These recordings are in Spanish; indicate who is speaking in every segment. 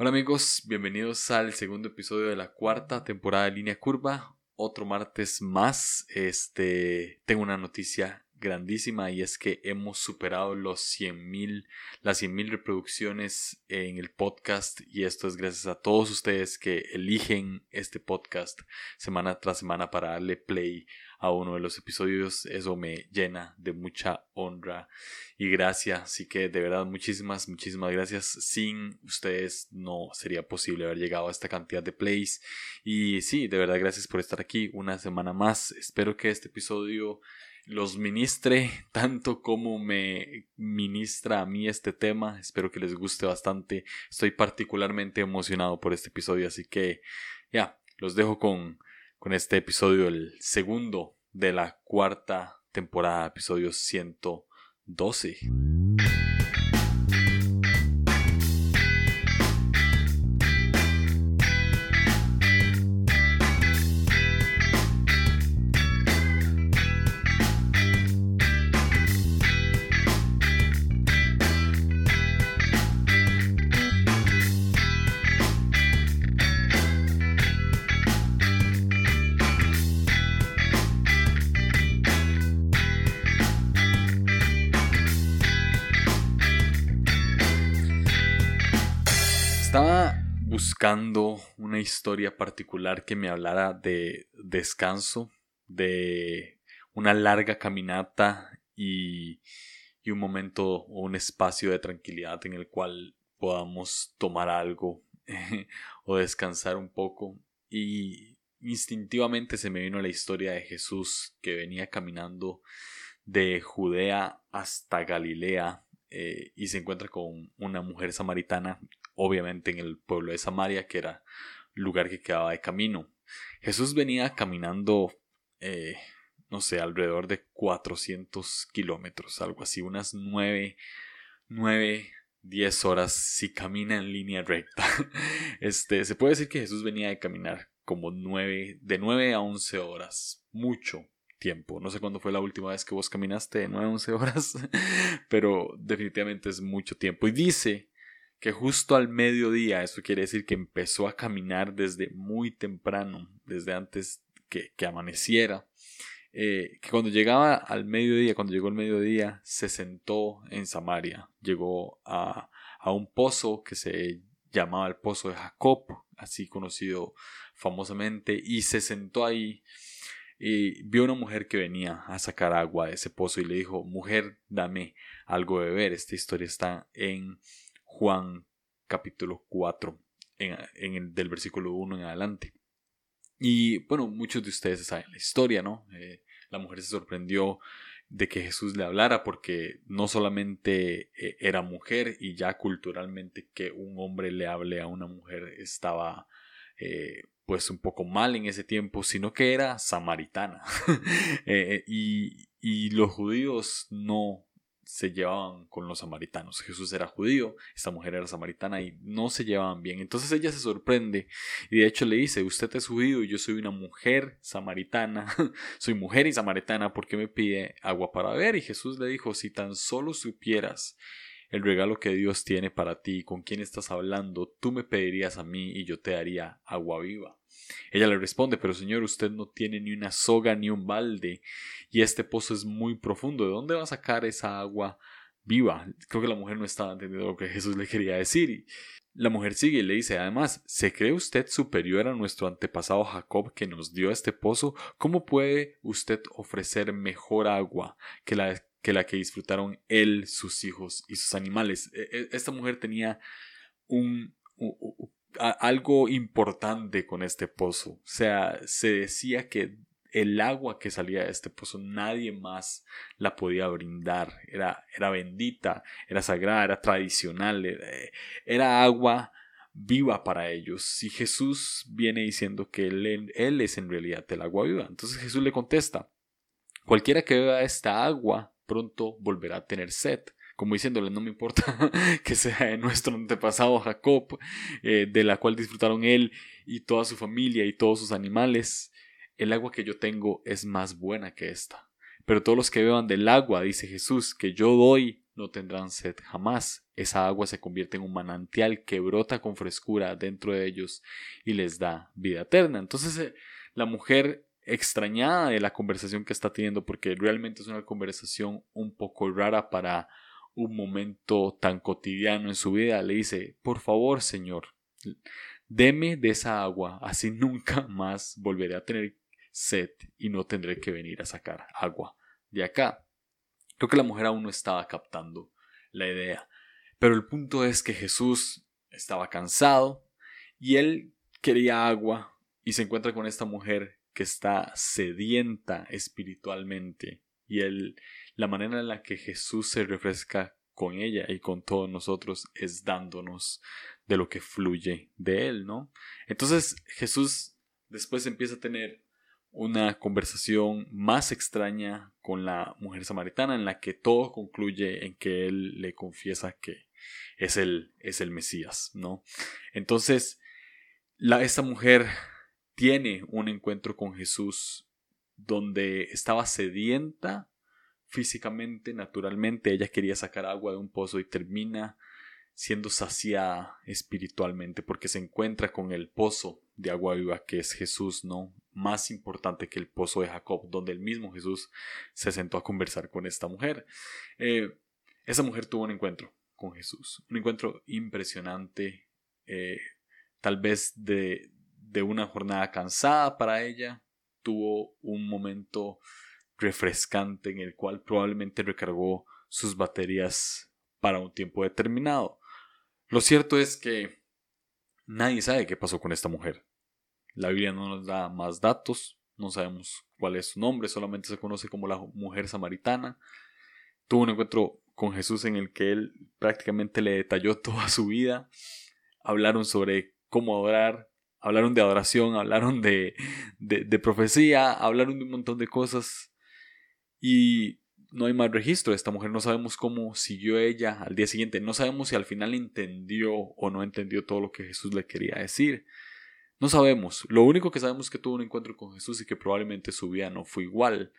Speaker 1: Hola amigos, bienvenidos al segundo episodio de la cuarta temporada de Línea Curva. Otro martes más. Este, tengo una noticia grandísima y es que hemos superado los 100.000, las 100.000 reproducciones en el podcast y esto es gracias a todos ustedes que eligen este podcast semana tras semana para darle play a uno de los episodios. Eso me llena de mucha honra y gracia. Así que de verdad muchísimas, muchísimas gracias. Sin ustedes no sería posible haber llegado a esta cantidad de plays. Y sí, de verdad gracias por estar aquí una semana más. Espero que este episodio los ministre tanto como me ministra a mí este tema. Espero que les guste bastante. Estoy particularmente emocionado por este episodio, así que ya, los dejo con, con este episodio, el segundo de la cuarta temporada, episodio 112. Buscando una historia particular que me hablara de descanso, de una larga caminata y, un momento o un espacio de tranquilidad en el cual podamos tomar algo o descansar un poco. Y instintivamente se me vino la historia de Jesús que venía caminando de Judea hasta Galilea eh, y se encuentra con una mujer samaritana obviamente en el pueblo de Samaria, que era lugar que quedaba de camino. Jesús venía caminando, eh, no sé, alrededor de 400 kilómetros, algo así, unas 9, 9, 10 horas si camina en línea recta. Este, se puede decir que Jesús venía de caminar como 9, de 9 a 11 horas, mucho tiempo. No sé cuándo fue la última vez que vos caminaste de 9 a 11 horas, pero definitivamente es mucho tiempo. Y dice que justo al mediodía, eso quiere decir que empezó a caminar desde muy temprano, desde antes que, amaneciera, eh, que cuando llegaba al mediodía, cuando llegó el mediodía, se sentó en Samaria, llegó a, a un pozo que se llamaba el pozo de Jacob, así conocido famosamente, y se sentó ahí y vio una mujer que venía a sacar agua de ese pozo y le dijo, mujer, dame algo de beber. Esta historia está en Juan capítulo 4, en, el, del versículo 1 en adelante. Y bueno, muchos de ustedes saben la historia, ¿no? Eh, la mujer se sorprendió de que Jesús le hablara porque no solamente eh, era mujer y ya culturalmente que un hombre le hable a una mujer estaba eh, pues un poco mal en ese tiempo, sino que era samaritana. y, y, los judíos no se llevaban con los samaritanos. Jesús era judío, esta mujer era samaritana y no se llevaban bien. Entonces ella se sorprende y de hecho le dice, usted es judío y yo soy una mujer samaritana, soy mujer y samaritana, ¿por qué me pide agua para beber? Y Jesús le dijo, si tan solo supieras el regalo que Dios tiene para ti, con quién estás hablando, tú me pedirías a mí y yo te daría agua viva. Ella le responde, pero señor, usted no tiene ni una soga ni un balde, y este pozo es muy profundo. ¿De dónde va a sacar esa agua viva? Creo que la mujer no estaba entendiendo lo que Jesús le quería decir. La mujer sigue y le dice, además, ¿se cree usted superior a nuestro antepasado Jacob que nos dio este pozo? ¿Cómo puede usted ofrecer mejor agua que la que, la que disfrutaron él, sus hijos y sus animales? E, e, esta mujer tenía un, algo importante con este pozo. O sea, se decía que el agua que salía de este pozo nadie más la podía brindar. Era, era bendita, era sagrada, era tradicional, era, agua viva para ellos. Y Jesús viene diciendo que él, él es en realidad el agua viva. Entonces Jesús le contesta, cualquiera que beba esta agua pronto volverá a tener sed como diciéndole, no me importa que sea nuestro antepasado Jacob, eh, de la cual disfrutaron él y toda su familia y todos sus animales, el agua que yo tengo es más buena que esta. Pero todos los que beban del agua, dice Jesús, que yo doy no tendrán sed jamás. Esa agua se convierte en un manantial que brota con frescura dentro de ellos y les da vida eterna. Entonces eh, la mujer extrañada de la conversación que está teniendo, porque realmente es una conversación un poco rara para un momento tan cotidiano en su vida, le dice, por favor, Señor, deme de esa agua, así nunca más volveré a tener sed y no tendré que venir a sacar agua de acá. Creo que la mujer aún no estaba captando la idea. Pero el punto es que Jesús estaba cansado y él quería agua y se encuentra con esta mujer que está sedienta espiritualmente y él, la manera en la que Jesús se refresca con ella y con todos nosotros es dándonos de lo que fluye de él, ¿no? Entonces Jesús después empieza a tener una conversación más extraña con la mujer samaritana en la que todo concluye en que él le confiesa que es el, es el Mesías, ¿no? Entonces, la, esta mujer tiene un encuentro con Jesús donde estaba sedienta físicamente, naturalmente, ella quería sacar agua de un pozo y termina siendo saciada espiritualmente porque se encuentra con el pozo de agua viva que es Jesús, ¿no? Más importante que el pozo de Jacob, donde el mismo Jesús se sentó a conversar con esta mujer. Eh, esa mujer tuvo un encuentro con Jesús, un encuentro impresionante, eh, tal vez de, de una jornada cansada para ella, tuvo un momento refrescante en el cual probablemente recargó sus baterías para un tiempo determinado. Lo cierto es que nadie sabe qué pasó con esta mujer. La Biblia no nos da más datos, no sabemos cuál es su nombre, solamente se conoce como la mujer samaritana. Tuvo un encuentro con Jesús en el que él prácticamente le detalló toda su vida. Hablaron sobre cómo adorar, hablaron de adoración, hablaron de, de, de profecía, hablaron de un montón de cosas. Y no hay más registro esta mujer, no sabemos cómo siguió ella al día siguiente, no sabemos si al final entendió o no entendió todo lo que Jesús le quería decir. No sabemos, lo único que sabemos es que tuvo un encuentro con Jesús y que probablemente su vida no fue igual.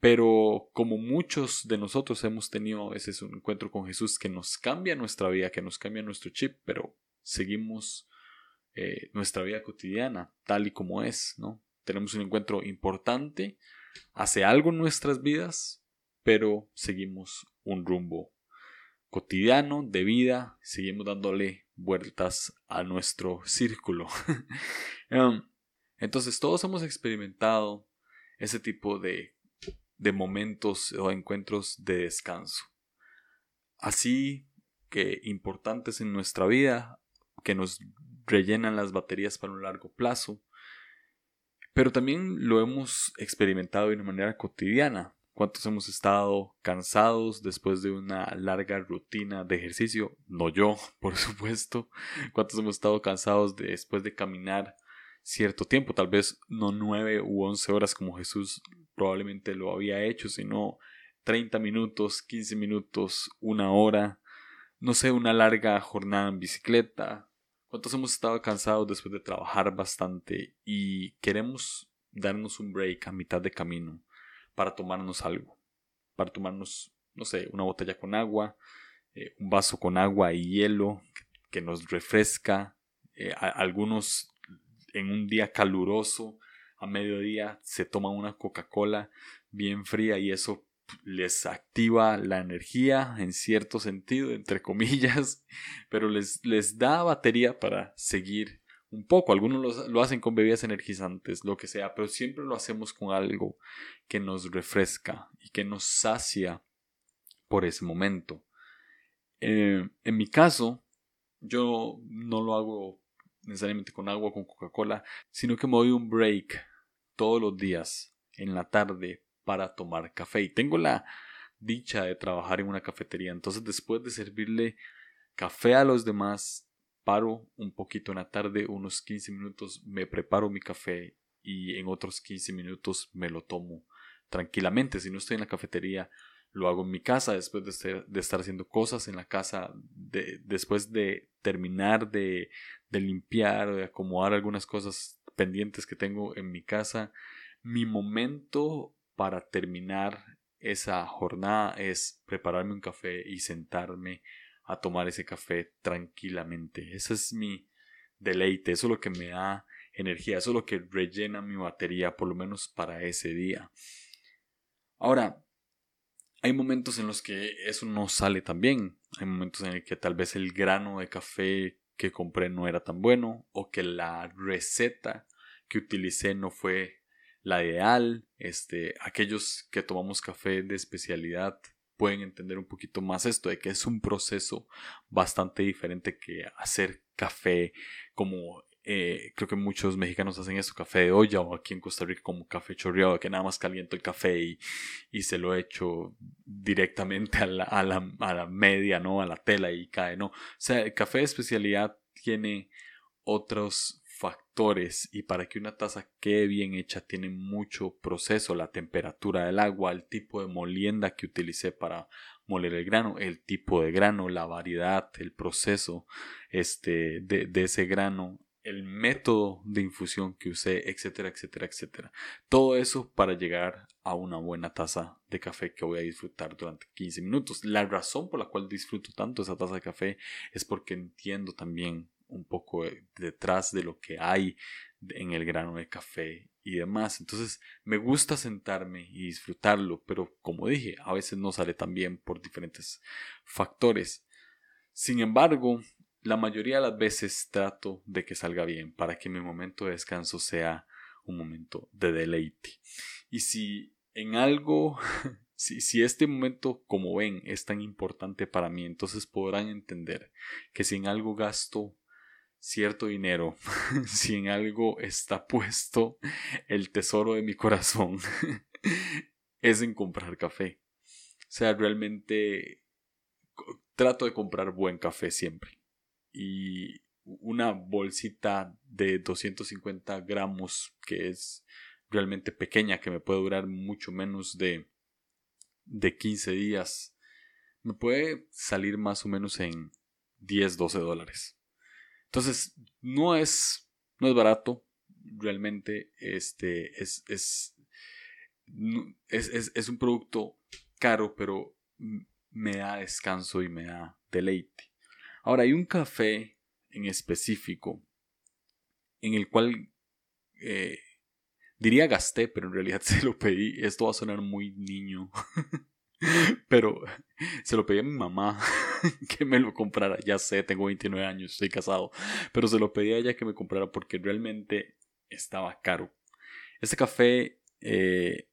Speaker 1: Pero como muchos de nosotros hemos tenido ese encuentro con Jesús que nos cambia nuestra vida, que nos cambia nuestro chip, pero seguimos eh, nuestra vida cotidiana tal y como es, ¿no? Tenemos un encuentro importante, hace algo en nuestras vidas, pero seguimos un rumbo cotidiano de vida, seguimos dándole vueltas a nuestro círculo. Um, entonces todos hemos experimentado ese tipo de, de momentos o encuentros de descanso. Así que importantes en nuestra vida, que nos rellenan las baterías para un largo plazo, pero también lo hemos experimentado de una manera cotidiana. ¿Cuántos hemos estado cansados después de una larga rutina de ejercicio? No yo, por supuesto. ¿Cuántos hemos estado cansados después de caminar cierto tiempo? Tal vez no nueve u once horas como Jesús probablemente lo había hecho, sino 30 minutos, 15 minutos, una hora. No sé, una larga jornada en bicicleta. ¿Cuántos hemos estado cansados después de trabajar bastante y queremos darnos un break a mitad de camino? para tomarnos algo, para tomarnos, no sé, una botella con agua, eh, un vaso con agua y hielo que, nos refresca, eh, algunos en un día caluroso, a mediodía, se toman una Coca-Cola bien fría y eso les activa la energía en cierto sentido, entre comillas, pero les, les da batería para seguir un poco. Algunos lo, hacen con bebidas energizantes, lo que sea, pero siempre lo hacemos con algo que nos refresca y que nos sacia por ese momento. Eh, en mi caso, yo no lo hago necesariamente con agua con Coca-Cola, sino que me doy un break todos los días en la tarde para tomar café. Y tengo la dicha de trabajar en una cafetería. Entonces, después de servirle café a los demás, paro un poquito en la tarde, unos 15 minutos, me preparo mi café y en otros 15 minutos me lo tomo tranquilamente. Si no estoy en la cafetería, lo hago en mi casa después de, estar haciendo cosas en la casa, después de terminar de, de limpiar, de acomodar algunas cosas pendientes que tengo en mi casa. Mi momento para terminar esa jornada es prepararme un café y sentarme a tomar ese café tranquilamente. Ese es mi deleite, eso es lo que me da energía, eso es lo que rellena mi batería, por lo menos para ese día. Ahora, hay momentos en los que eso no sale tan bien. Hay momentos en los que tal vez el grano de café que compré no era tan bueno o que la receta que utilicé no fue la ideal. Este, aquellos que tomamos café de especialidad pueden entender un poquito más esto de que es un proceso bastante diferente que hacer café como eh, creo que muchos mexicanos hacen esto, café de olla o aquí en Costa Rica como café chorreado, que nada más caliento el café y, y se lo echo directamente a la, a, la, a la, media, ¿no? A la tela y cae, ¿no? O sea, el café de especialidad tiene otros factores y para que una taza quede bien hecha tiene mucho proceso, la temperatura del agua, el tipo de molienda que utilicé para moler el grano, el tipo de grano, la variedad, el proceso este, de, de ese grano, el método de infusión que usé, etcétera, etcétera, etcétera. Todo eso para llegar a una buena taza de café que voy a disfrutar durante 15 minutos. La razón por la cual disfruto tanto esa taza de café es porque entiendo también un poco detrás de lo que hay en el grano de café y demás. Entonces me gusta sentarme y disfrutarlo, pero como dije, a veces no sale tan bien por diferentes factores. Sin embargo, la mayoría de las veces trato de que salga bien para que mi momento de descanso sea un momento de deleite. Y si en algo, si, si este momento, como ven, es tan importante para mí, entonces podrán entender que si en algo gasto cierto dinero, si en algo está puesto el tesoro de mi corazón, es en comprar café. O sea, realmente trato de comprar buen café siempre y una bolsita de 250 gramos que es realmente pequeña que me puede durar mucho menos de, de 15 días me puede salir más o menos en 10 12 dólares entonces no es no es barato realmente este es es, es, es un producto caro pero me da descanso y me da deleite Ahora, hay un café en específico en el cual eh, diría gasté, pero en realidad se lo pedí. Esto va a sonar muy niño. pero se lo pedí a mi mamá que me lo comprara. Ya sé, tengo 29 años, estoy casado. Pero se lo pedí a ella que me comprara porque realmente estaba caro. Este café eh,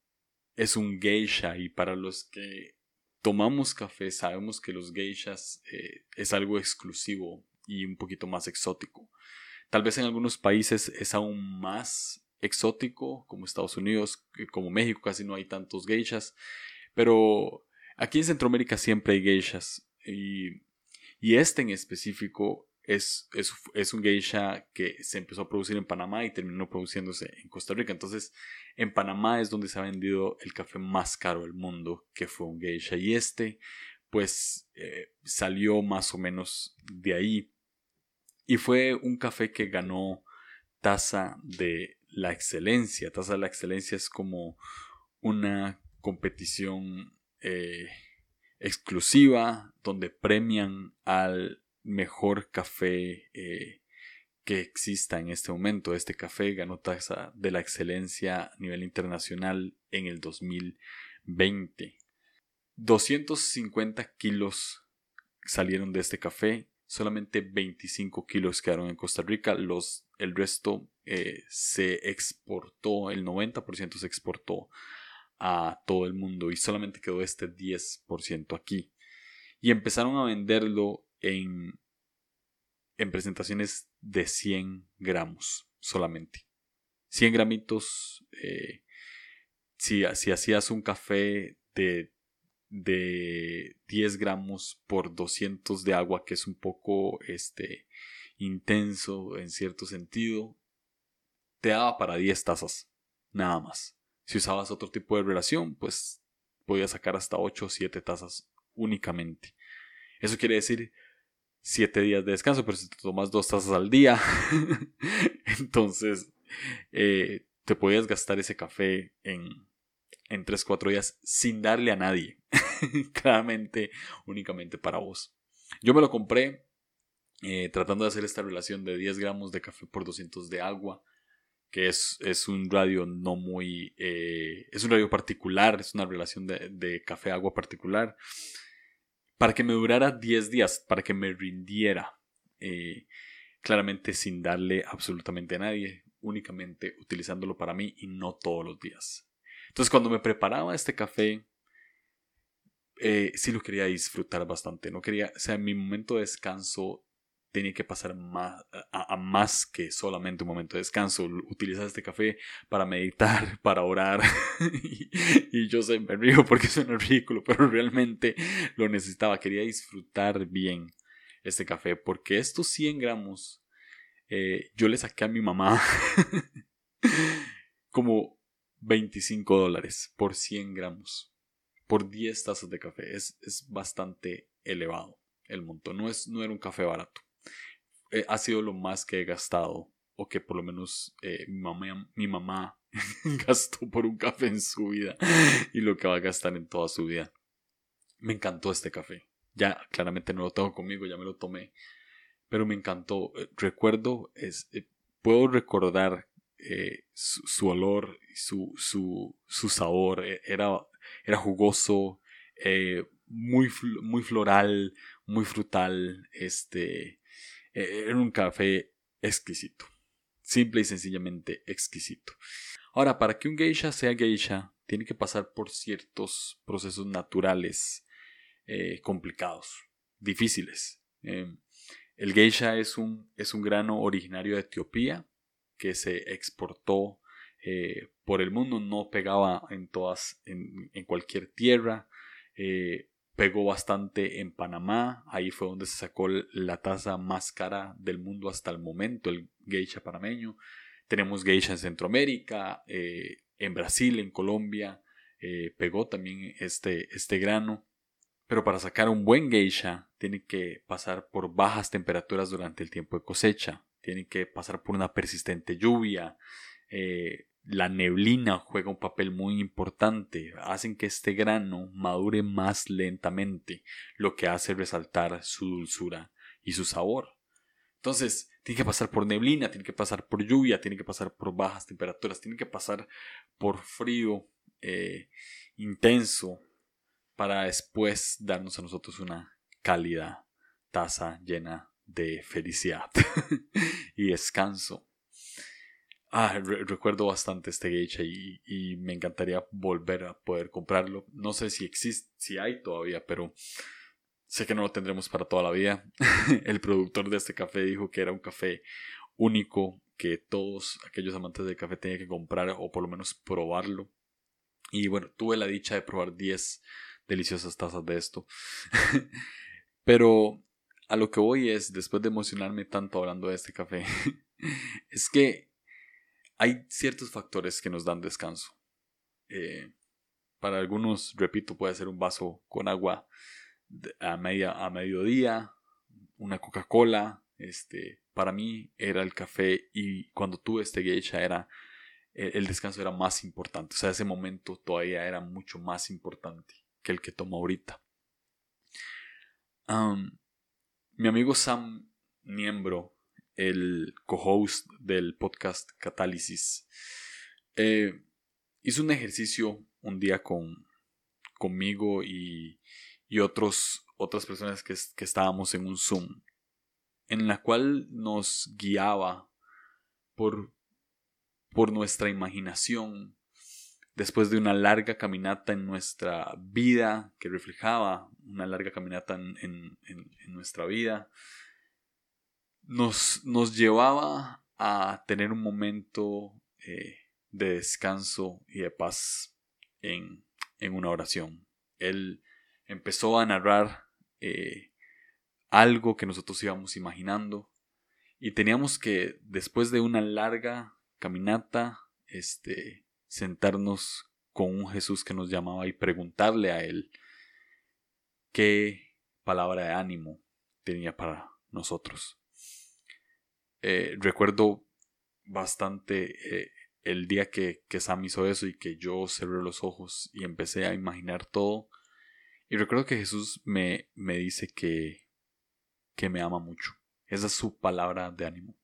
Speaker 1: es un geisha y para los que tomamos café sabemos que los geishas eh, es algo exclusivo y un poquito más exótico. Tal vez en algunos países es aún más exótico, como Estados Unidos, como México, casi no hay tantos geishas, pero aquí en Centroamérica siempre hay geishas y, y este en específico es, es, un geisha que se empezó a producir en Panamá y terminó produciéndose en Costa Rica. Entonces, en Panamá es donde se ha vendido el café más caro del mundo, que fue un geisha. Y este, pues, eh, salió más o menos de ahí. Y fue un café que ganó taza de la excelencia. Taza de la excelencia es como una competición eh, exclusiva donde premian al mejor café eh, que exista en este momento. Este café ganó taza de la excelencia a nivel internacional en el 2020. 250 kilos salieron de este café, solamente 25 kilos quedaron en Costa Rica, los, el resto eh, se exportó, el 90% se exportó a todo el mundo y solamente quedó este 10% aquí. Y empezaron a venderlo en, en presentaciones de 100 gramos solamente. 100 gramitos, eh, si, si hacías un café de, de 10 gramos por 200 de agua, que es un poco este, intenso en cierto sentido, te daba para 10 tazas, nada más. Si usabas otro tipo de relación, pues podías sacar hasta 8 o 7 tazas únicamente. Eso quiere decir siete días de descanso, pero si te tomas dos tazas al día, entonces eh, te podías gastar ese café en, en 3-4 días sin darle a nadie. Claramente, únicamente para vos. Yo me lo compré eh, tratando de hacer esta relación de 10 gramos de café por 200 de agua, que es, es un radio no muy... Eh, es un radio particular, es una relación de, de café-agua particular, para que me durara 10 días, para que me rindiera. Eh, claramente sin darle absolutamente a nadie, únicamente utilizándolo para mí y no todos los días. Entonces cuando me preparaba este café, eh, sí lo quería disfrutar bastante. No quería, o sea, mi momento de descanso tenía que pasar más, a, más que solamente un momento de descanso. Utilizar este café para meditar, para orar. y, yo sé, me río porque suena ridículo, pero realmente lo necesitaba. Quería disfrutar bien este café porque estos 100 gramos eh, yo le saqué a mi mamá como 25 dólares por 100 gramos por 10 tazas de café. Es, es bastante elevado el monto. No, es, no era un café barato. Eh, ha sido lo más que he gastado. O que por lo menos eh, mi mamá, mi mamá gastó por un café en su vida. Y lo que va a gastar en toda su vida. Me encantó este café. Ya claramente no lo tengo conmigo, ya me lo tomé. Pero me encantó. Eh, recuerdo, es, puedo recordar su, su, olor, su, su, su sabor. Era era jugoso, eh, muy, muy floral, muy frutal. Este, eh, era un café exquisito. Simple y sencillamente exquisito. Ahora, para que un geisha sea geisha, tiene que pasar por ciertos procesos naturales eh, complicados, difíciles. el geisha es un, es un grano originario de Etiopía que se exportó eh, por el mundo, no pegaba en todas, en, cualquier tierra. Eh, pegó bastante en Panamá, ahí fue donde se sacó la taza más cara del mundo hasta el momento, el geisha panameño. Tenemos geisha en Centroamérica, eh, en Brasil, en Colombia, pegó también este, este grano. Pero para sacar un buen geisha tiene que pasar por bajas temperaturas durante el tiempo de cosecha, tiene que pasar por una persistente lluvia, la neblina juega un papel muy importante, hacen que este grano madure más lentamente, lo que hace resaltar su dulzura y su sabor. Entonces, tiene que pasar por neblina, tiene que pasar por lluvia, tiene que pasar por bajas temperaturas, tiene que pasar por frío eh, intenso para después darnos a nosotros una cálida taza llena de felicidad y descanso. Ah, recuerdo bastante este geisha y, me encantaría volver a poder comprarlo. No sé si existe, si hay todavía, pero sé que no lo tendremos para toda la vida. El productor de este café dijo que era un café único que todos aquellos amantes del café tenían que comprar o por lo menos probarlo. Y bueno, tuve la dicha de probar 10 deliciosas tazas de esto. pero a lo que voy es, después de emocionarme tanto hablando de este café, es que hay ciertos factores que nos dan descanso. Eh, para algunos, repito, puede ser un vaso con agua a, media, a mediodía, una Coca-Cola. Este, para mí era el café y cuando tuve este geisha era el descanso era más importante. O sea, ese momento todavía era mucho más importante que el que tomo ahorita. mi amigo Sam Niembro el co-host del podcast Catálisis, eh, hizo un ejercicio un día con, conmigo y, y otros, otras personas que, que estábamos en un Zoom, en la cual nos guiaba por, por nuestra imaginación después de una larga caminata en nuestra vida, que reflejaba una larga caminata en, en, en nuestra vida, nos, nos llevaba a tener un momento eh, de descanso y de paz en, en, una oración. Él empezó a narrar eh, algo que nosotros íbamos imaginando y teníamos que, después de una larga caminata, este, sentarnos con un Jesús que nos llamaba y preguntarle a él qué palabra de ánimo tenía para nosotros. Eh, recuerdo bastante eh, el día que, que Sam hizo eso y que yo cerré los ojos y empecé a imaginar todo, y recuerdo que Jesús me, me dice que, que me ama mucho. Esa es su palabra de ánimo.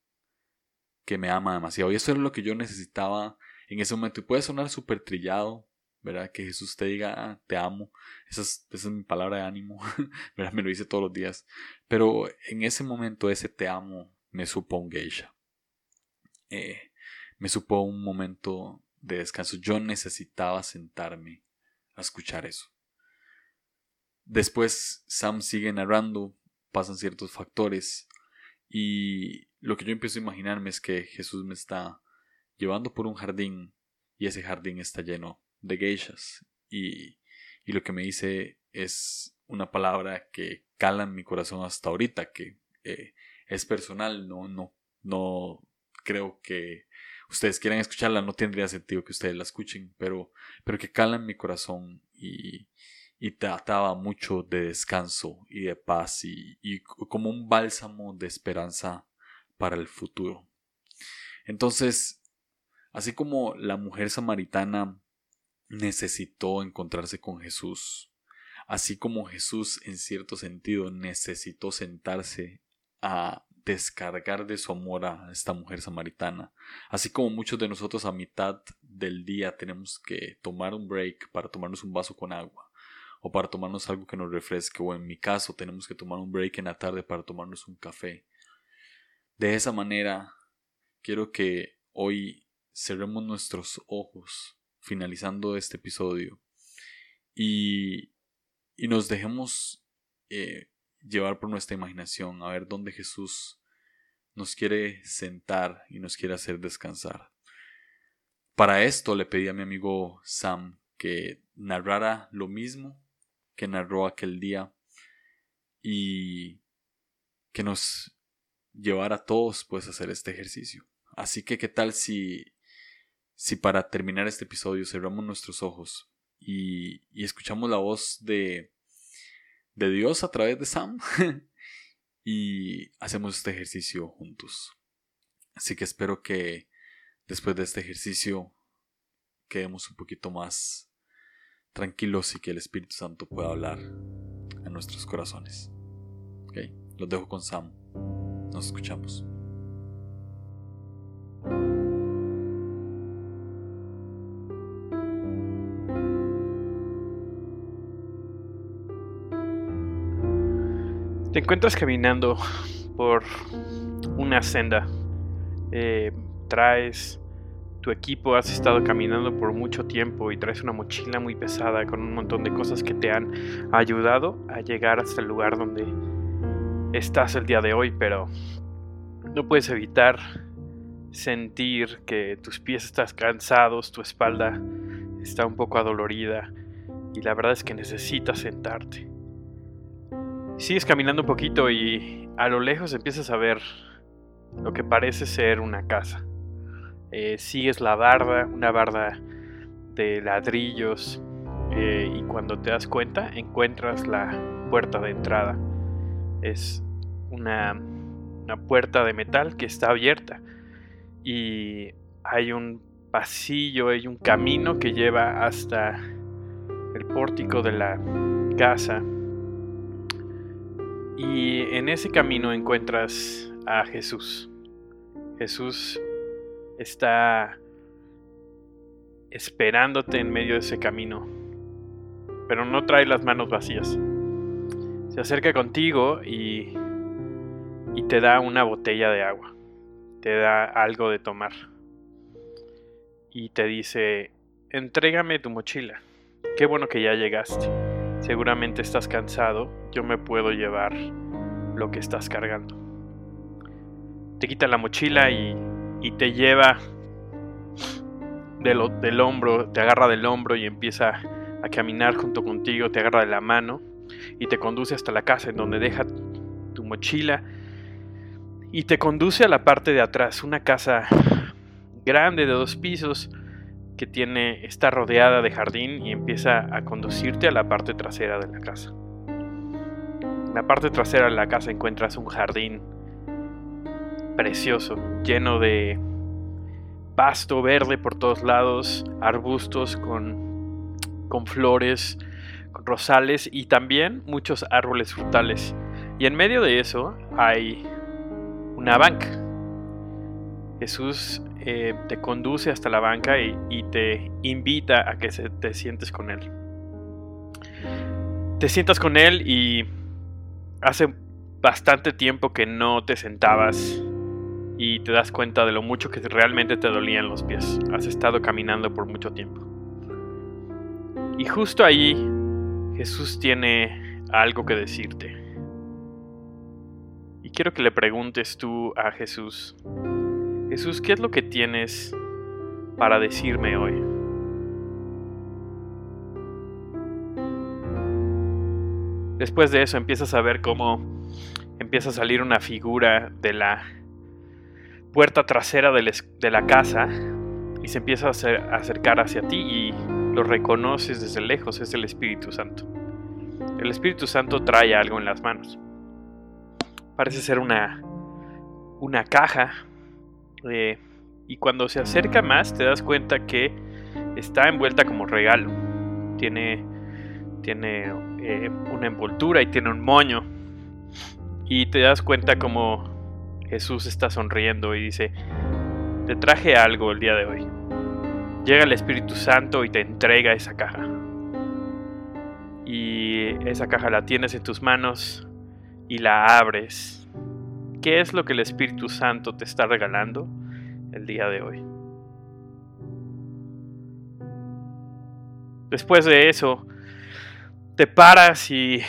Speaker 1: Que me ama demasiado. Y eso es lo que yo necesitaba en ese momento. Y puede sonar súper trillado, ¿verdad? Que Jesús te diga, ah, te amo. Esa es, esa es mi palabra de ánimo, ¿verdad? Me lo dice todos los días. Pero en ese momento ese te amo me supo un geisha. Eh, me supo un momento de descanso. Yo necesitaba sentarme a escuchar eso. Después Sam sigue narrando, pasan ciertos factores y lo que yo empiezo a imaginarme es que Jesús me está llevando por un jardín y ese jardín está lleno de geishas y, y lo que me dice es una palabra que cala en mi corazón hasta ahorita, que eh, es personal, no, no, no creo que ustedes quieran escucharla, no tendría sentido que ustedes la escuchen, pero, pero que cala en mi corazón y, y trataba mucho de descanso y de paz y, y como un bálsamo de esperanza para el futuro. Entonces, así como la mujer samaritana necesitó encontrarse con Jesús, así como Jesús en cierto sentido necesitó sentarse a descargar de su amor a esta mujer samaritana, así como muchos de nosotros a mitad del día tenemos que tomar un break para tomarnos un vaso con agua o para tomarnos algo que nos refresque, o en mi caso tenemos que tomar un break en la tarde para tomarnos un café. De esa manera, quiero que hoy cerremos nuestros ojos, finalizando este episodio, y, y nos dejemos eh, llevar por nuestra imaginación a ver dónde Jesús nos quiere sentar y nos quiere hacer descansar. Para esto le pedí a mi amigo Sam que narrara lo mismo que narró aquel día y que nos llevara a todos pues a hacer este ejercicio. Así que qué tal si si para terminar este episodio cerramos nuestros ojos y, y escuchamos la voz de de Dios a través de Sam y hacemos este ejercicio juntos. Así que espero que después de este ejercicio quedemos un poquito más tranquilos y que el Espíritu Santo pueda hablar a nuestros corazones. Ok, los dejo con Sam. Nos escuchamos.
Speaker 2: Te encuentras caminando por una senda. Eh, traes tu equipo, has estado caminando por mucho tiempo y traes una mochila muy pesada con un montón de cosas que te han ayudado a llegar hasta el lugar donde estás el día de hoy, pero no puedes evitar sentir que tus pies están cansados, tu espalda está un poco adolorida y la verdad es que necesitas sentarte. Sigues caminando un poquito y a lo lejos empiezas a ver lo que parece ser una casa. Eh, sigues la barda, una barda de ladrillos eh, y cuando te das cuenta encuentras la puerta de entrada. Es una, una puerta de metal que está abierta y hay un pasillo, hay un camino que lleva hasta el pórtico de la casa. Y en ese camino encuentras a Jesús. Jesús está esperándote en medio de ese camino, pero no trae las manos vacías. Se acerca contigo y, y te da una botella de agua, te da algo de tomar y te dice, entrégame tu mochila, qué bueno que ya llegaste, seguramente estás cansado, yo me puedo llevar lo que estás cargando. Te quita la mochila y y te lleva del, del hombro, te agarra del hombro y empieza a caminar junto contigo, te agarra de la mano y te conduce hasta la casa en donde deja tu mochila y te conduce a la parte de atrás, una casa grande de dos pisos tiene está rodeada de jardín y empieza a conducirte a la parte trasera de la casa. En la parte trasera de la casa encuentras un jardín precioso, lleno de pasto verde por todos lados, arbustos con, con flores, con rosales y también muchos árboles frutales. Y en medio de eso hay una banca. Jesús eh, te conduce hasta la banca y, te invita a que te sientes con Él. Te sientas con Él y hace bastante tiempo que no te sentabas y te das cuenta de lo mucho que realmente te dolían los pies. Has estado caminando por mucho tiempo. Y justo ahí Jesús tiene algo que decirte. Y quiero que le preguntes tú a Jesús, Jesús, ¿qué es lo que tienes para decirme hoy? Después de eso empiezas a ver cómo empieza a salir una figura de la puerta trasera de la casa y se empieza a acercar hacia ti y lo reconoces desde lejos, es el Espíritu Santo. El Espíritu Santo trae algo en las manos. Parece ser una, una caja eh, y cuando se acerca más te das cuenta que está envuelta como regalo. Tiene, tiene eh, una envoltura y tiene un moño. Y te das cuenta como Jesús está sonriendo y dice, te traje algo el día de hoy. Llega el Espíritu Santo y te entrega esa caja. Y esa caja la tienes en tus manos y la abres. ¿Qué es lo que el Espíritu Santo te está regalando el día de hoy? Después de eso, te paras y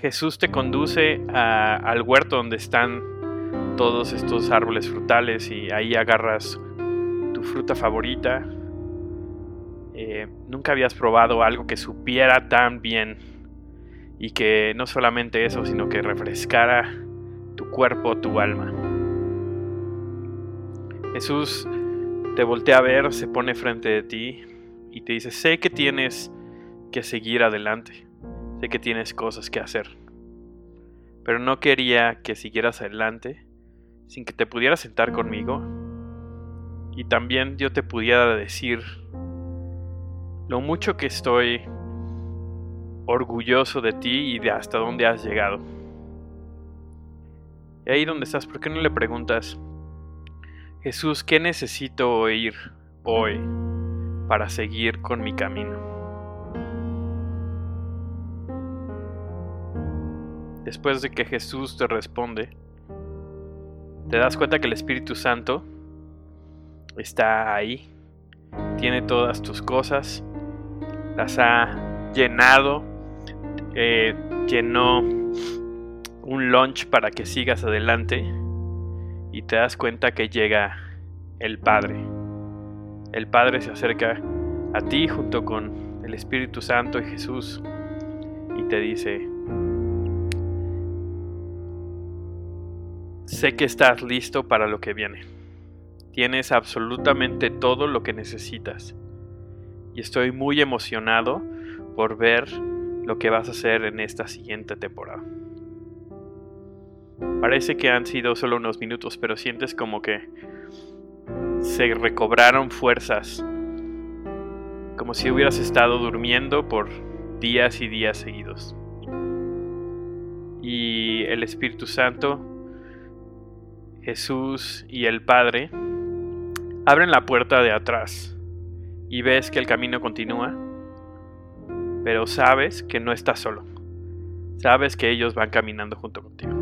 Speaker 2: Jesús te conduce al huerto donde están todos estos árboles frutales y ahí agarras tu fruta favorita. Eh, nunca habías probado algo que supiera tan bien y que no solamente eso, sino que refrescara tu cuerpo, tu alma. Jesús te voltea a ver, se pone frente de ti y te dice, sé que tienes que seguir adelante, sé que tienes cosas que hacer, pero no quería que siguieras adelante sin que te pudieras sentar conmigo y también yo te pudiera decir lo mucho que estoy orgulloso de ti y de hasta dónde has llegado. Y ahí donde estás, ¿por qué no le preguntas, Jesús, ¿qué necesito oír hoy para seguir con mi camino? Después de que Jesús te responde, te das cuenta que el Espíritu Santo está ahí, tiene todas tus cosas, las ha llenado, eh, llenó un launch para que sigas adelante y te das cuenta que llega el Padre. El Padre se acerca a ti junto con el Espíritu Santo y Jesús y te dice, Sé que estás listo para lo que viene. Tienes absolutamente todo lo que necesitas. Y estoy muy emocionado por ver lo que vas a hacer en esta siguiente temporada. Parece que han sido solo unos minutos, pero sientes como que se recobraron fuerzas. Como si hubieras estado durmiendo por días y días seguidos. Y el Espíritu Santo Jesús y el Padre abren la puerta de atrás y ves que el camino continúa, pero sabes que no estás solo. Sabes que ellos van caminando junto contigo.